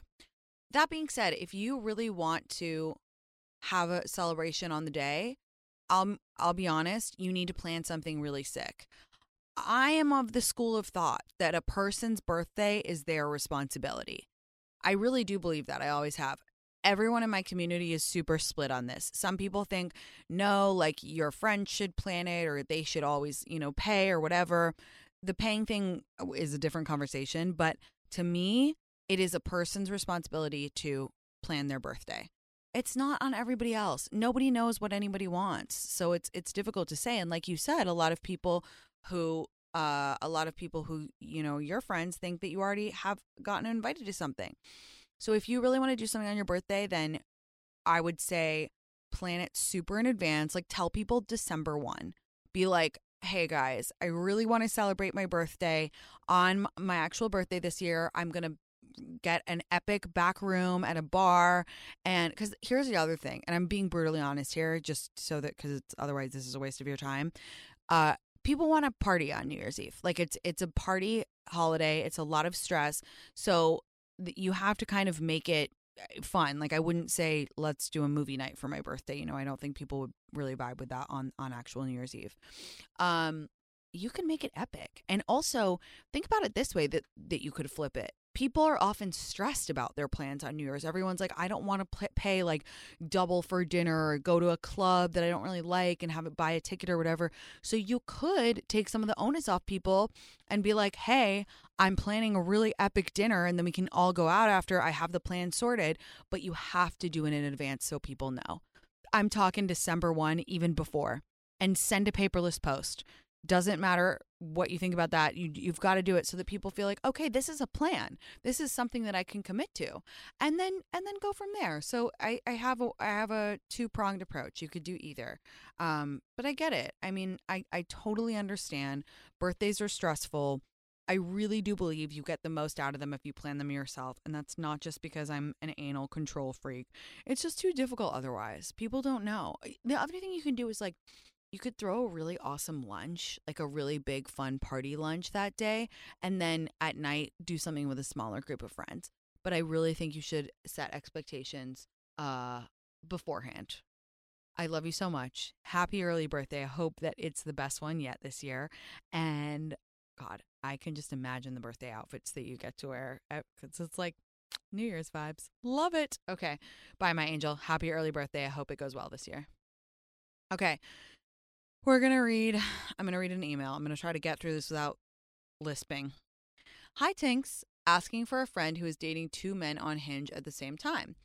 That being said, if you really want to have a celebration on the day, I'll I'll be honest, you need to plan something really sick. I am of the school of thought that a person's birthday is their responsibility. I really do believe that. I always have. Everyone in my community is super split on this. Some people think, no, like your friends should plan it or they should always, you know, pay or whatever. The paying thing is a different conversation, but to me, it is a person's responsibility to plan their birthday it's not on everybody else. Nobody knows what anybody wants. So it's it's difficult to say and like you said a lot of people who uh a lot of people who you know your friends think that you already have gotten invited to something. So if you really want to do something on your birthday, then I would say plan it super in advance. Like tell people December 1. Be like, hey guys, I really want to celebrate my birthday on my actual birthday this year. I'm going to get an epic back room at a bar and because here's the other thing and i'm being brutally honest here just so that because otherwise this is a waste of your time uh people want to party on new year's eve like it's it's a party holiday it's a lot of stress so you have to kind of make it eh, fun like i wouldn't say let's do a movie night for my birthday you know i don't think people would really vibe with that on on actual new year's eve. Um you can make it epic and also think about it this way that that you could flip it people are often stressed about their plans on New Year's. Everyone's like, I don't want to pay like double for dinner or go to a club that I don't really like and have it buy a ticket or whatever. So you could take some of the onus off people and be like, hey, I'm planning a really epic dinner and then we can all go out after I have the plan sorted. But you have to do it in advance so people know. I'm talking December 1, even before, and send a paperless post doesn't matter what you think about that you you've got to do it so that people feel like okay this is a plan this is something that i can commit to and then and then go from there so i i have a i have a two pronged approach you could do either um but i get it i mean i i totally understand birthdays are stressful I really do believe you get the most out of them if you plan them yourself. And that's not just because I'm an anal control freak. It's just too difficult otherwise. People don't know. The other thing you can do is like you could throw a really awesome lunch, like a really big fun party lunch that day, and then at night do something with a smaller group of friends. But I really think you should set expectations uh beforehand. I love you so much. Happy early birthday. I hope that it's the best one yet this year. And God, I can just imagine the birthday outfits that you get to wear. It's, it's like New Year's vibes. Love it. Okay. Bye, my angel. Happy early birthday. I hope it goes well this year. Okay. We're going to read, [SIGHS] I'm going to read an email. I'm going to try to get through this without lisping. Hi, Tinx. Asking for a friend who is dating two men on Hinge at the same time.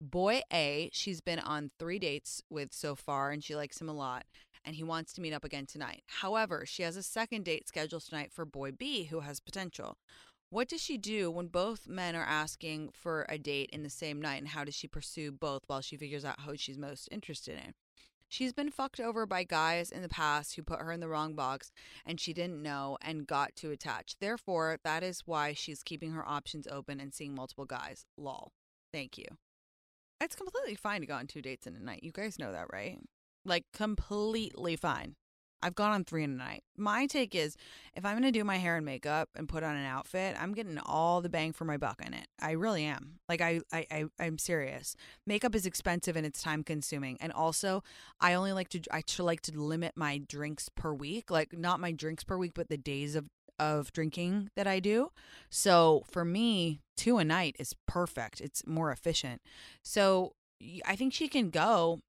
Boy A, she's been on three dates with so far and she likes him a lot, and he wants to meet up again tonight. However, she has a second date scheduled tonight for boy B who has potential. What does she do when both men are asking for a date in the same night, and how does she pursue both while she figures out who she's most interested in? She's been fucked over by guys in the past who put her in the wrong box and she didn't know and got too attached. Therefore, that is why she's keeping her options open and seeing multiple guys. Lol. Thank you. It's completely fine to go on two dates in a night. You guys know that, right? Like, completely fine. I've gone on three in a night. My take is if I'm going to do my hair and makeup and put on an outfit, I'm getting all the bang for my buck in it. I really am. Like I, I, I I'm serious. Makeup is expensive and it's time consuming. And also, I only like to I like to limit my drinks per week. Like not my drinks per week, but the days of of drinking that I do. So for me, two a night is perfect. It's more efficient. So I think she can go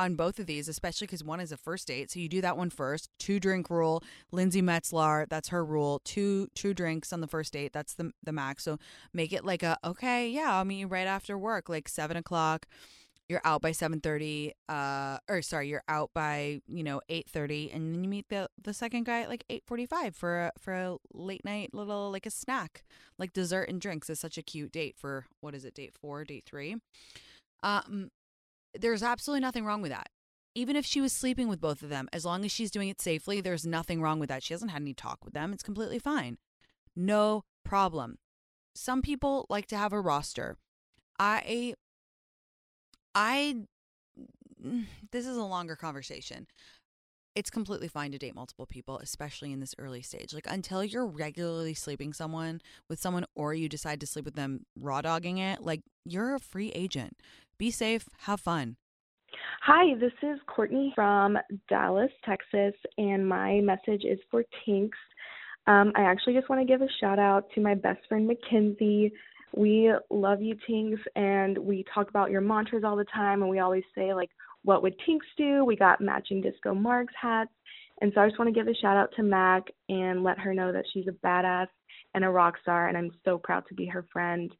on both of these, especially because one is a first date. So you do that one first. Two drink rule. Lindsay Metselaar, that's her rule. Two two drinks on the first date. That's the the max. So make it like a okay, yeah, I'll meet you right after work, like seven o'clock. You're out by seven thirty. Uh, or sorry, you're out by you know eight thirty, and then you meet the the second guy at like eight forty five for a, for a late night little like a snack, like dessert and drinks. Is such a cute date for what is it? Date four, date three. Um, there's absolutely nothing wrong with that. Even if she was sleeping with both of them, as long as she's doing it safely, there's nothing wrong with that. She hasn't had any talk with them. It's completely fine. No problem. Some people like to have a roster. I I [SIGHS] this is a longer conversation. It's completely fine to date multiple people, especially in this early stage. Like until you're regularly sleeping someone with someone or you decide to sleep with them raw dogging it, like you're a free agent. Be safe, have fun. Hi, this is Courtney from Dallas, Texas, and my message is for Tinx. Um, I actually just want to give a shout out to my best friend Mackenzie. We love you, Tinx, and we talk about your mantras all the time, and we always say, like, what would Tinx do? We got matching Disco Marks hats. And so I just want to give a shout out to Mac and let her know that she's a badass and a rock star, and I'm so proud to be her friend.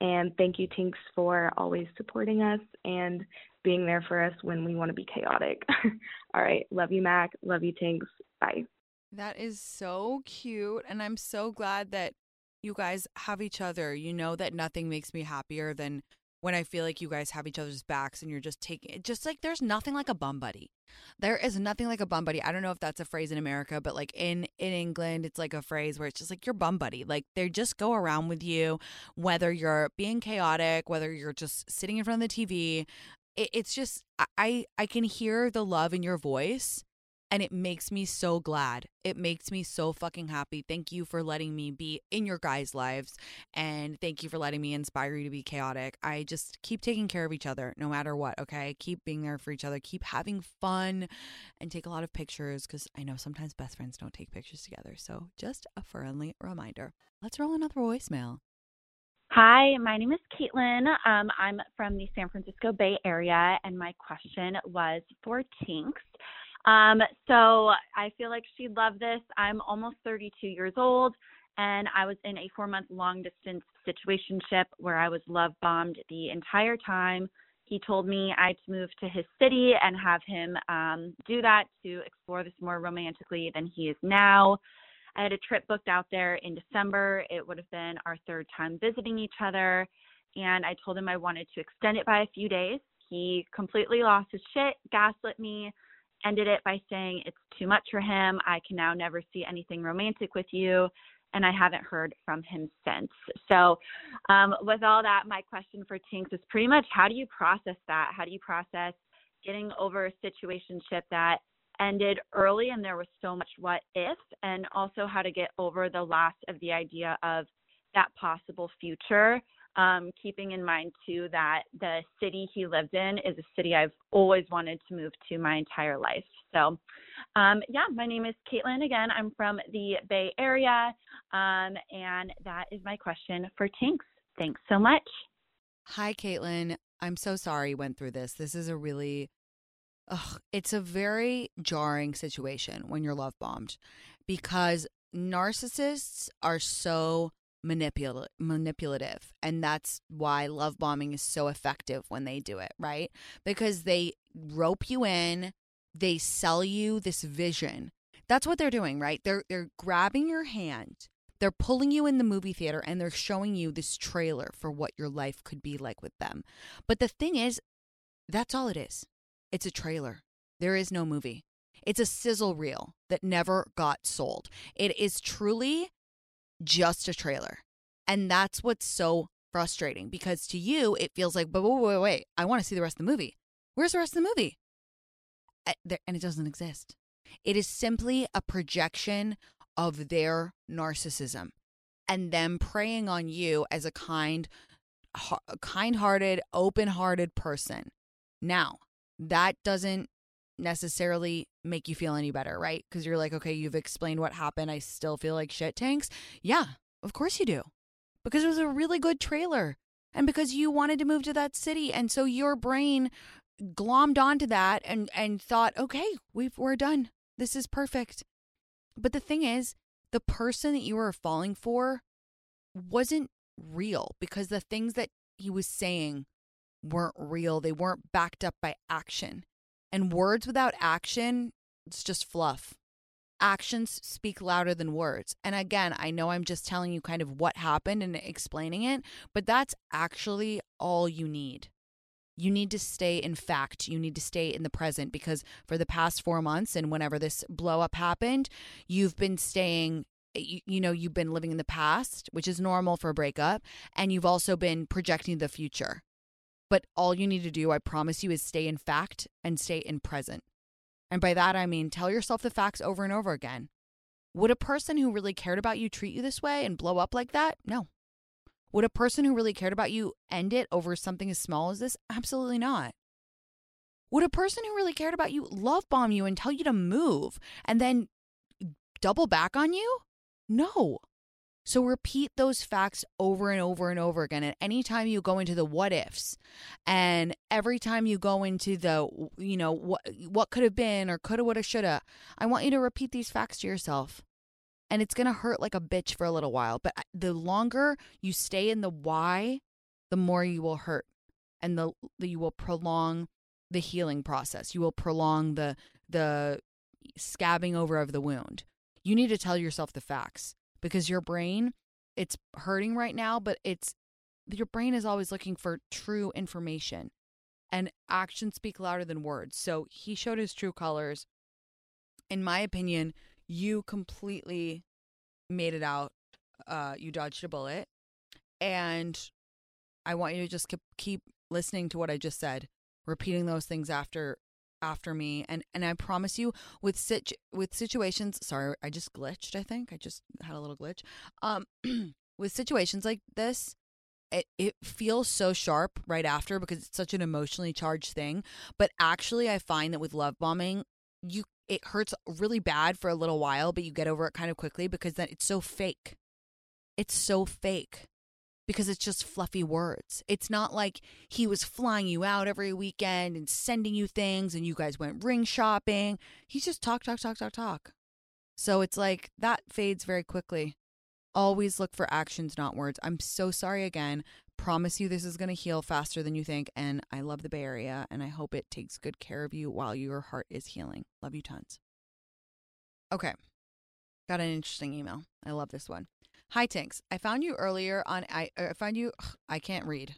And thank you, Tinx, for always supporting us and being there for us when we want to be chaotic. [LAUGHS] All right. Love you, Mac. Love you, Tinx. Bye. That is so cute. And I'm so glad that you guys have each other. You know that nothing makes me happier than when I feel like you guys have each other's backs and you're just taking it. Just like there's nothing like a bum buddy. There is nothing like a bum buddy. I don't know if that's a phrase in America, but like in in England, it's like a phrase where it's just like your bum buddy. Like they just go around with you, whether you're being chaotic, whether you're just sitting in front of the TV. It, it's just I I can hear the love in your voice and it makes me so glad. It makes me so fucking happy. Thank you for letting me be in your guys' lives and thank you for letting me inspire you to be chaotic. I just keep taking care of each other no matter what, okay? Keep being there for each other, keep having fun and take a lot of pictures cuz I know sometimes best friends don't take pictures together. So, just a friendly reminder. Let's roll another voicemail. Hi, my name is Caitlin. Um, I'm from the San Francisco Bay Area, and my question was for Tinx. Um, so I feel like she'd love this. I'm almost 32 years old, and I was in a four month long distance situationship where I was love bombed the entire time. He told me I'd move to his city and have him um, do that to explore this more romantically than he is now. I had a trip booked out there in December. It would have been our third time visiting each other. And I told him I wanted to extend it by a few days. He completely lost his shit, gaslit me, ended it by saying it's too much for him. I can now never see anything romantic with you. And I haven't heard from him since. So, um, with all that, my question for Tinx is pretty much how do you process that? How do you process getting over a situationship that ended early and there was so much what if, and also how to get over the loss of the idea of that possible future um, keeping in mind too that the city he lived in is a city I've always wanted to move to my entire life. So, um, yeah, my name is Caitlin. Again, I'm from the Bay Area, um, and that is my question for Tinx. Thanks so much. Hi, Caitlin. I'm so sorry you went through this. This is a really, ugh, it's a very jarring situation when you're love bombed because narcissists are so manipulative manipulative and that's why love bombing is so effective when they do it right? Because they rope you in they sell you this vision. That's what they're doing right? They're they're grabbing your hand they're pulling you in the movie theater and they're showing you this trailer for what your life could be like with them. But the thing is that's all it is. It's a trailer. There is no movie. It's a sizzle reel that never got sold. It is truly just a trailer. And that's what's so frustrating because to you, it feels like, but wait, wait, wait, I want to see the rest of the movie. Where's the rest of the movie? Eh, and it doesn't exist. It is simply a projection of their narcissism and them preying on you as a kind, kind-hearted, open-hearted person. Now, that doesn't necessarily make you feel any better, right? Because you're like, okay, you've explained what happened. I still feel like shit Tinx. Yeah, of course you do. Because it was a really good trailer. And because you wanted to move to that city. And so your brain glommed onto that and, and thought, okay, we've, we're done. This is perfect. But the thing is, the person that you were falling for wasn't real because the things that he was saying weren't real. They weren't backed up by action. And words without action, it's just fluff. Actions speak louder than words. And again, I know I'm just telling you kind of what happened and explaining it, but that's actually all you need. You need to stay in fact. You need to stay in the present because for the past four months and whenever this blow up happened, you've been staying you, you, know you've been living in the past which is normal for a breakup and you've also been projecting the future but all you need to do, I promise you, is stay in fact and stay in present. And by that, I mean tell yourself the facts over and over again. Would a person who really cared about you treat you this way and blow up like that? No. Would a person who really cared about you end it over something as small as this? Absolutely not. Would a person who really cared about you love bomb you and tell you to move and then double back on you? No. So repeat those facts over and over and over again. And anytime you go into the what ifs and every time you go into the, you know, what, what could have been or coulda, woulda, shoulda, I want you to repeat these facts to yourself. And it's going to hurt like a bitch for a little while. But uh, the longer you stay in the why, the more you will hurt and the, the you will prolong the healing process. You will prolong the, the scabbing over of the wound. You need to tell yourself the facts because your brain it's hurting right now, but it's your brain is always looking for true information and actions speak louder than words. So he showed his true colors. In my opinion, you completely made it out. Uh, you dodged a bullet. And I want you to just keep, keep listening to what I just said, repeating those things after after me and and I promise you with situ- with situations sorry I just glitched I think I just had a little glitch um [CLEARS THROAT] with situations like this it, it feels so sharp right after because it's such an emotionally charged thing. But actually, I find that with love bombing, you it hurts really bad for a little while, but you get over it kind of quickly because then it's so fake. It's so fake because it's just fluffy words. It's not like he was flying you out every weekend and sending you things and you guys went ring shopping. He just talk, talk, talk, talk, talk. So it's like that fades very quickly. Always look for actions, not words. I'm so sorry again. Promise you this is going to heal faster than you think. And I love the Bay Area and I hope it takes good care of you while your heart is healing. Love you tons. Okay. Got an interesting email. I love this one. Hi, Tinx. I found you earlier on. I, uh, I found you. Ugh, I can't read.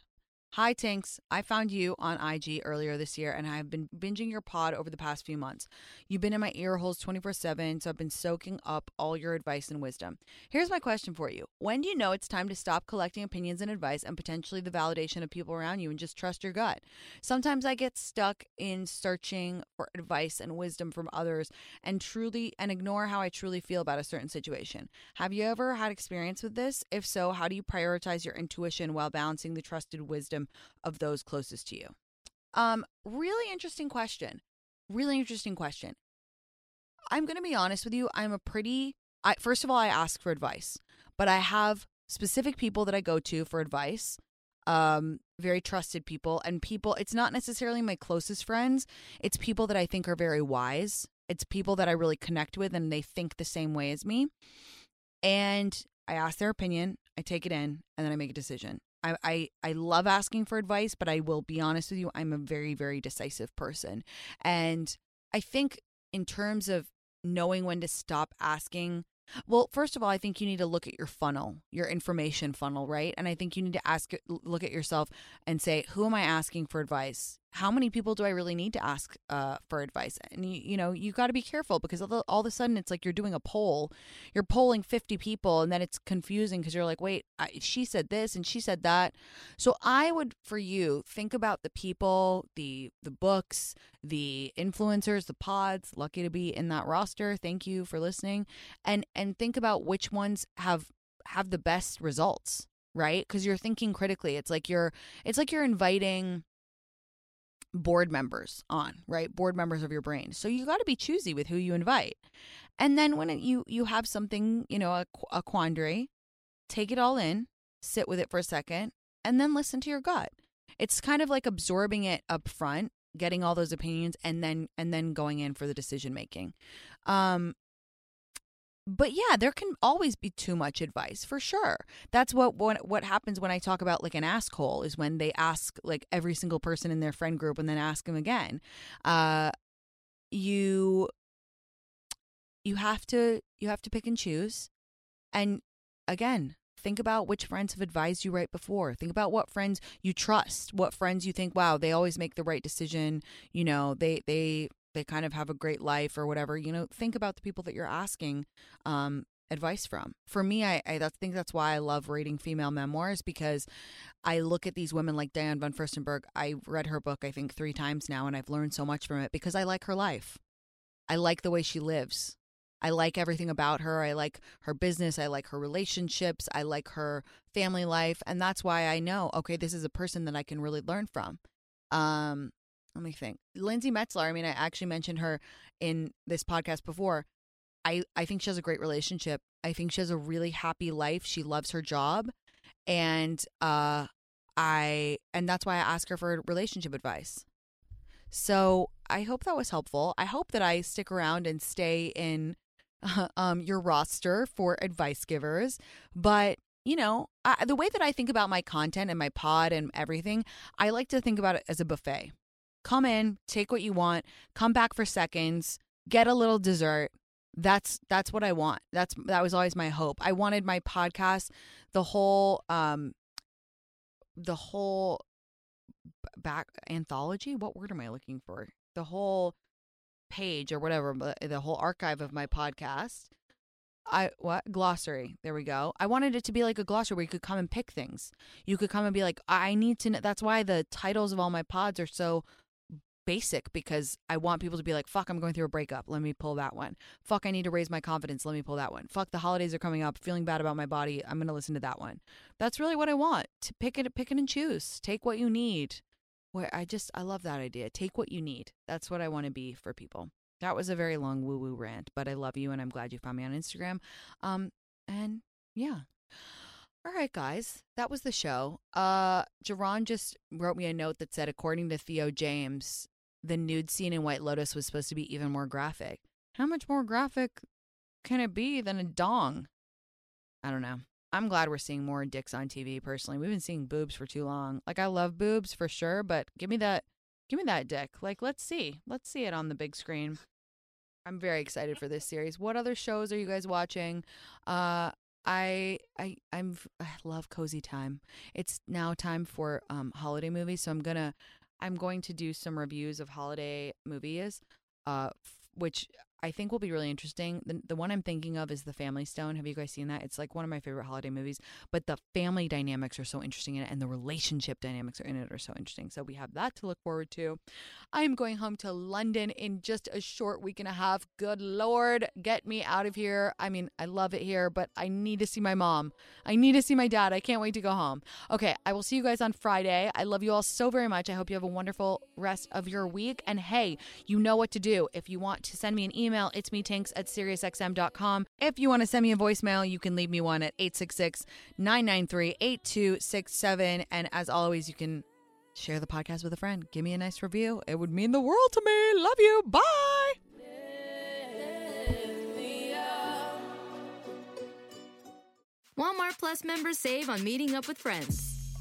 Hi, Tinx. I found you on IG earlier this year and I have been binging your pod over the past few months. You've been in my ear holes 24 7, so I've been soaking up all your advice and wisdom. Here's my question for you When do you know it's time to stop collecting opinions and advice and potentially the validation of people around you and just trust your gut? Sometimes I get stuck in searching for advice and wisdom from others and truly and ignore how I truly feel about a certain situation. Have you ever had experience with this? If so, how do you prioritize your intuition while balancing the trusted wisdom? Of those closest to you? Um, really interesting question. Really interesting question. I'm going to be honest with you. I'm a pretty, I, first of all, I ask for advice, but I have specific people that I go to for advice, um, very trusted people, and people, it's not necessarily my closest friends. It's people that I think are very wise. It's people that I really connect with and they think the same way as me. And I ask their opinion, I take it in, and then I make a decision. I, I, I love asking for advice, but I will be honest with you, I'm a very, very decisive person. And I think in terms of knowing when to stop asking well, first of all, I think you need to look at your funnel, your information funnel, right? And I think you need to ask, look at yourself and say, who am I asking for advice? How many people do I really need to ask uh, for advice? And you, you know, you got to be careful because all, all of a sudden it's like you're doing a poll, you're polling 50 people, and then it's confusing because you're like, wait, I, she said this and she said that. So I would, for you, think about the people, the the books, the influencers, the pods. Lucky to be in that roster. Thank you for listening, and and think about which ones have have the best results right because you're thinking critically it's like you're it's like you're inviting board members on right? Board members of your brain. So you got to be choosy with who you invite. And then when you you have something you know a, a quandary take it all in sit with it for a second and then listen to your gut. It's kind of like absorbing it up front getting all those opinions and then and then going in for the decision making um but yeah, there can always be too much advice for sure. That's what what what happens when I talk about like an asshole is when they ask like every single person in their friend group and then ask them again. Uh, you you have to you have to pick and choose, and again, think about which friends have advised you right before. Think about what friends you trust, what friends you think, wow, they always make the right decision. You know, they they they kind of have a great life or whatever, you know, think about the people that you're asking um, advice from. For me, I, I think that's why I love reading female memoirs because I look at these women like Diane von Furstenberg. I read her book, I think, three times now, and I've learned so much from it because I like her life. I like the way she lives. I like everything about her. I like her business. I like her relationships. I like her family life. And that's why I know, okay, this is a person that I can really learn from. Um, let me think. Lindsay Metselaar, I mean, I actually mentioned her in this podcast before. I, I think she has a great relationship. I think she has a really happy life. She loves her job. And uh I and that's why I ask her for relationship advice. So I hope that was helpful. I hope that I stick around and stay in [LAUGHS] um your roster for advice givers. But you know, I, the way that I think about my content and my pod and everything, I like to think about it as a buffet come in, take what you want, come back for seconds, get a little dessert, that's that's what I want. That's that was always my hope. I wanted my podcast, the whole um the whole back anthology. What word am I looking for? The whole page or whatever, the whole archive of my podcast. I what glossary? There we go. I wanted it to be like a glossary where you could come and pick things. You could come and be like, I need to know. That's why the titles of all my pods are so basic because I want people to be like, fuck, I'm going through a breakup. Let me pull that one. Fuck, I need to raise my confidence. Let me pull that one. Fuck, the holidays are coming up. Feeling bad about my body. I'm going to listen to that one. That's really what I want to pick it, pick it and choose. Take what you need. Where I just, I love that idea. Take what you need. That's what I want to be for people. That was a very long woo woo rant, but I love you and I'm glad you found me on Instagram. Um, and yeah. All right, guys, that was the show. Uh, Jerron just wrote me a note that said, according to Theo James, the nude scene in White Lotus was supposed to be even more graphic. How much more graphic can it be than a dong? I don't know. I'm glad we're seeing more dicks on TV personally. We've been seeing boobs for too long. Like I love boobs for sure, but give me that give me that dick. Like let's see. Let's see it on the big screen. I'm very excited for this series. What other shows are you guys watching? Uh I I I'm I love cozy time. It's now time for um holiday movies, so I'm to I'm going to do some reviews of holiday movies, uh, which I think will be really interesting. The, the one I'm thinking of is The Family Stone. Have you guys seen that? It's like one of my favorite holiday movies, but the family dynamics are so interesting in it and the relationship dynamics are in it are so interesting. So we have that to look forward to. I am going home to London in just a short week and a half. Good Lord, get me out of here. I mean, I love it here, but I need to see my mom. I need to see my dad. I can't wait to go home. Okay, I will see you guys on Friday. I love you all so very much. I hope you have a wonderful rest of your week. And hey, you know what to do. If you want to send me an email, email, it's me tinx at SiriusXM.com. If you want to send me a voicemail, you can leave me one at 866 993 8267. And as always, you can share the podcast with a friend. Give me a nice review. It would mean the world to me. Love you. Bye. Walmart Plus members save on meeting up with friends.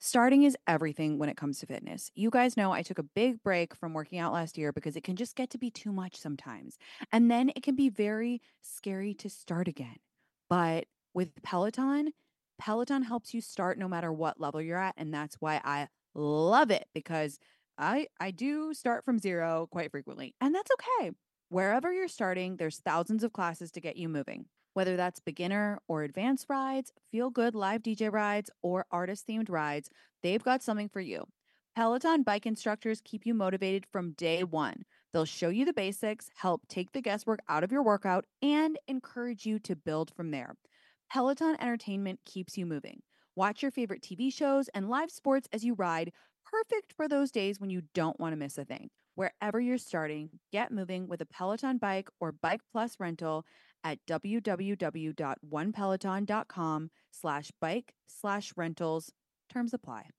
Starting is everything when it comes to fitness. You guys know I took a big break from working out last year because it can just get to be too much sometimes. And then it can be very scary to start again. But with Peloton, Peloton helps you start no matter what level you're at. And that's why I love it because I I do start from zero quite frequently. And that's okay. Wherever you're starting, there's thousands of classes to get you moving. Whether that's beginner or advanced rides, feel good live DJ rides, or artist themed rides, they've got something for you. Peloton bike instructors keep you motivated from day one. They'll show you the basics, help take the guesswork out of your workout, and encourage you to build from there. Peloton Entertainment keeps you moving. Watch your favorite TV shows and live sports as you ride, perfect for those days when you don't want to miss a thing. Wherever you're starting, get moving with a Peloton bike or Bike Plus rental at www.onepeloton.com slash bike slash rentals. Terms apply.